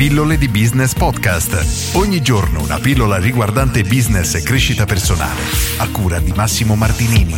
Pillole di Business Podcast. Ogni giorno una pillola riguardante business e crescita personale. A cura di Massimo Martinini.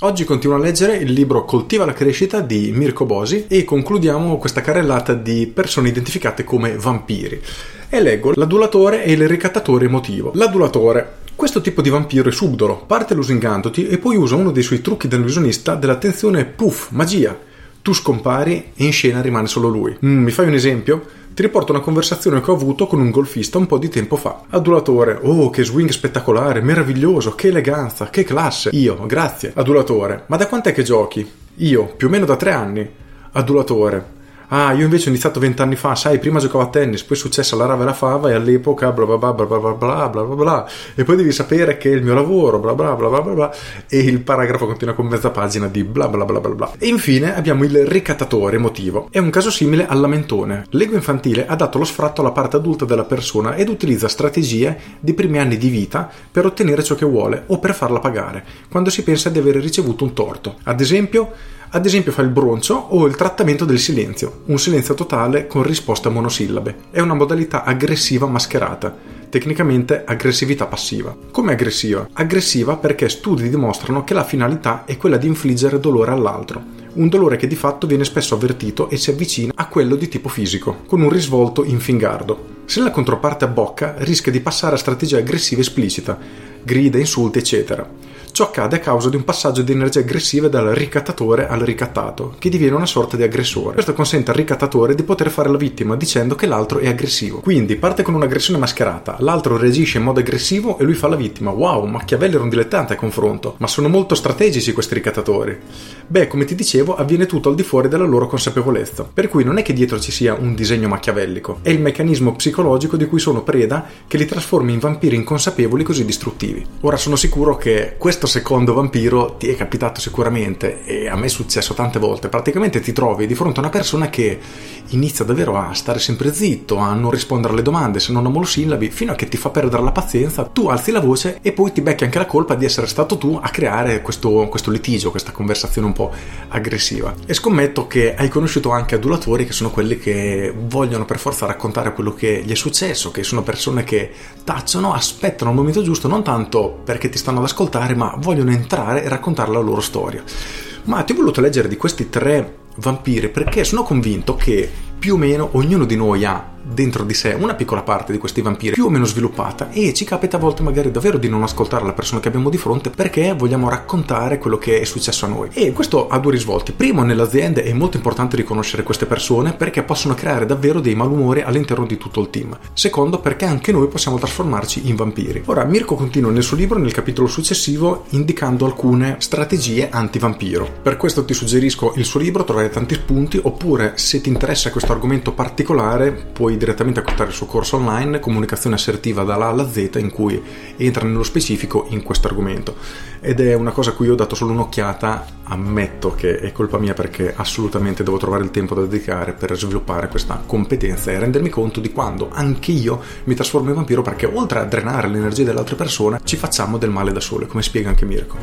Oggi continuo a leggere il libro Coltiva la crescita di Mirko Bosi e concludiamo questa carrellata di persone identificate come vampiri. E leggo l'adulatore e il ricattatore emotivo. L'adulatore questo tipo di vampiro è subdolo, parte lusingandoti e poi usa uno dei suoi trucchi da illusionista dell'attenzione puff, magia. Tu scompari e in scena rimane solo lui. Mm, mi fai un esempio? Ti riporto una conversazione che ho avuto con un golfista un po' di tempo fa. Adulatore, oh che swing spettacolare, meraviglioso, che eleganza, che classe. Io, grazie. Adulatore, ma da quant'è che giochi? Io, più o meno da tre anni. Adulatore, Ah, io invece ho iniziato vent'anni fa, sai, prima giocavo a tennis, poi è successa la rava e la fava e all'epoca bla bla bla bla bla bla bla bla bla e poi devi sapere che è il mio lavoro bla bla bla bla bla bla e il paragrafo continua con mezza pagina di bla bla bla bla bla. E infine abbiamo il ricattatore emotivo. È un caso simile al lamentone. L'ego infantile ha dato lo sfratto alla parte adulta della persona ed utilizza strategie di primi anni di vita per ottenere ciò che vuole o per farla pagare, quando si pensa di aver ricevuto un torto. Ad esempio, ad esempio fa il broncio o il trattamento del silenzio, un silenzio totale con risposta monosillabe. È una modalità aggressiva mascherata, tecnicamente aggressività passiva. Come aggressiva? Aggressiva perché studi dimostrano che la finalità è quella di infliggere dolore all'altro, un dolore che di fatto viene spesso avvertito e si avvicina a quello di tipo fisico, con un risvolto in fingardo. Se la controparte abbocca, rischia di passare a strategia aggressiva esplicita, grida, insulti, eccetera. Ciò accade a causa di un passaggio di energie aggressive dal ricattatore al ricattato, che diviene una sorta di aggressore. Questo consente al ricattatore di poter fare la vittima dicendo che l'altro è aggressivo. Quindi parte con un'aggressione mascherata, l'altro reagisce in modo aggressivo e lui fa la vittima. Wow, Machiavelli era un dilettante a confronto, ma sono molto strategici questi ricattatori. Beh, come ti dicevo, avviene tutto al di fuori della loro consapevolezza. Per cui non è che dietro ci sia un disegno machiavellico, è il meccanismo psicologico di cui sono preda che li trasforma in vampiri inconsapevoli così distruttivi. Ora sono sicuro che questo questo secondo vampiro ti è capitato sicuramente e a me è successo tante volte. Praticamente ti trovi di fronte a una persona che inizia davvero a stare sempre zitto, a non rispondere alle domande se non a monosillabi, fino a che ti fa perdere la pazienza, tu alzi la voce e poi ti becchi anche la colpa di essere stato tu a creare questo, questo litigio, questa conversazione un po' aggressiva. E scommetto che hai conosciuto anche adulatori che sono quelli che vogliono per forza raccontare quello che gli è successo, che sono persone che tacciono, aspettano il momento giusto, non tanto perché ti stanno ad ascoltare, ma vogliono entrare e raccontare la loro storia. Ma ti ho voluto leggere di questi tre vampiri perché sono convinto che più o meno ognuno di noi ha dentro di sé una piccola parte di questi vampiri più o meno sviluppata e ci capita a volte magari davvero di non ascoltare la persona che abbiamo di fronte perché vogliamo raccontare quello che è successo a noi. E questo ha due risvolti. Primo nell'azienda è molto importante riconoscere queste persone perché possono creare davvero dei malumori all'interno di tutto il team. Secondo perché anche noi possiamo trasformarci in vampiri. Ora Mirko continua nel suo libro nel capitolo successivo indicando alcune strategie anti-vampiro. Per questo ti suggerisco il suo libro trovare tanti spunti oppure se ti interessa questo argomento particolare puoi puoi direttamente acquistare il suo corso online Comunicazione assertiva dalla A alla Z in cui entra nello specifico in questo argomento ed è una cosa a cui ho dato solo un'occhiata ammetto che è colpa mia perché assolutamente devo trovare il tempo da dedicare per sviluppare questa competenza e rendermi conto di quando anche io mi trasformo in vampiro perché oltre a drenare l'energia delle altre persone ci facciamo del male da sole come spiega anche Mirko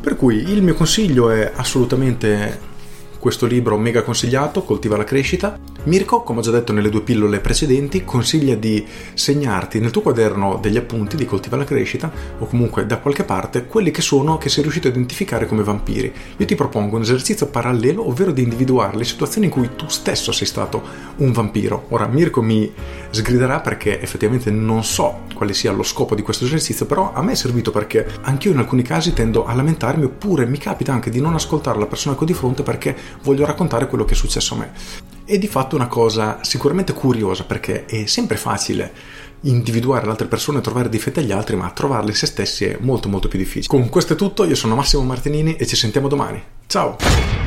per cui il mio consiglio è assolutamente questo libro mega consigliato, Coltiva la crescita. Mirko, come ho già detto nelle due pillole precedenti, consiglia di segnarti nel tuo quaderno degli appunti di Coltiva la crescita o comunque da qualche parte quelli che sono che sei riuscito a identificare come vampiri. Io ti propongo un esercizio parallelo, ovvero di individuare le situazioni in cui tu stesso sei stato un vampiro. Ora Mirko mi sgriderà perché effettivamente non so quale sia lo scopo di questo esercizio, però a me è servito perché anch'io in alcuni casi tendo a lamentarmi oppure mi capita anche di non ascoltare la persona che ho di fronte perché voglio raccontare quello che è successo a me. E di fatto una cosa sicuramente curiosa perché è sempre facile individuare le altre persone, trovare difetti agli altri, ma trovarli se stessi è molto molto più difficile. Con questo è tutto, io sono Massimo Martinini e ci sentiamo domani. Ciao!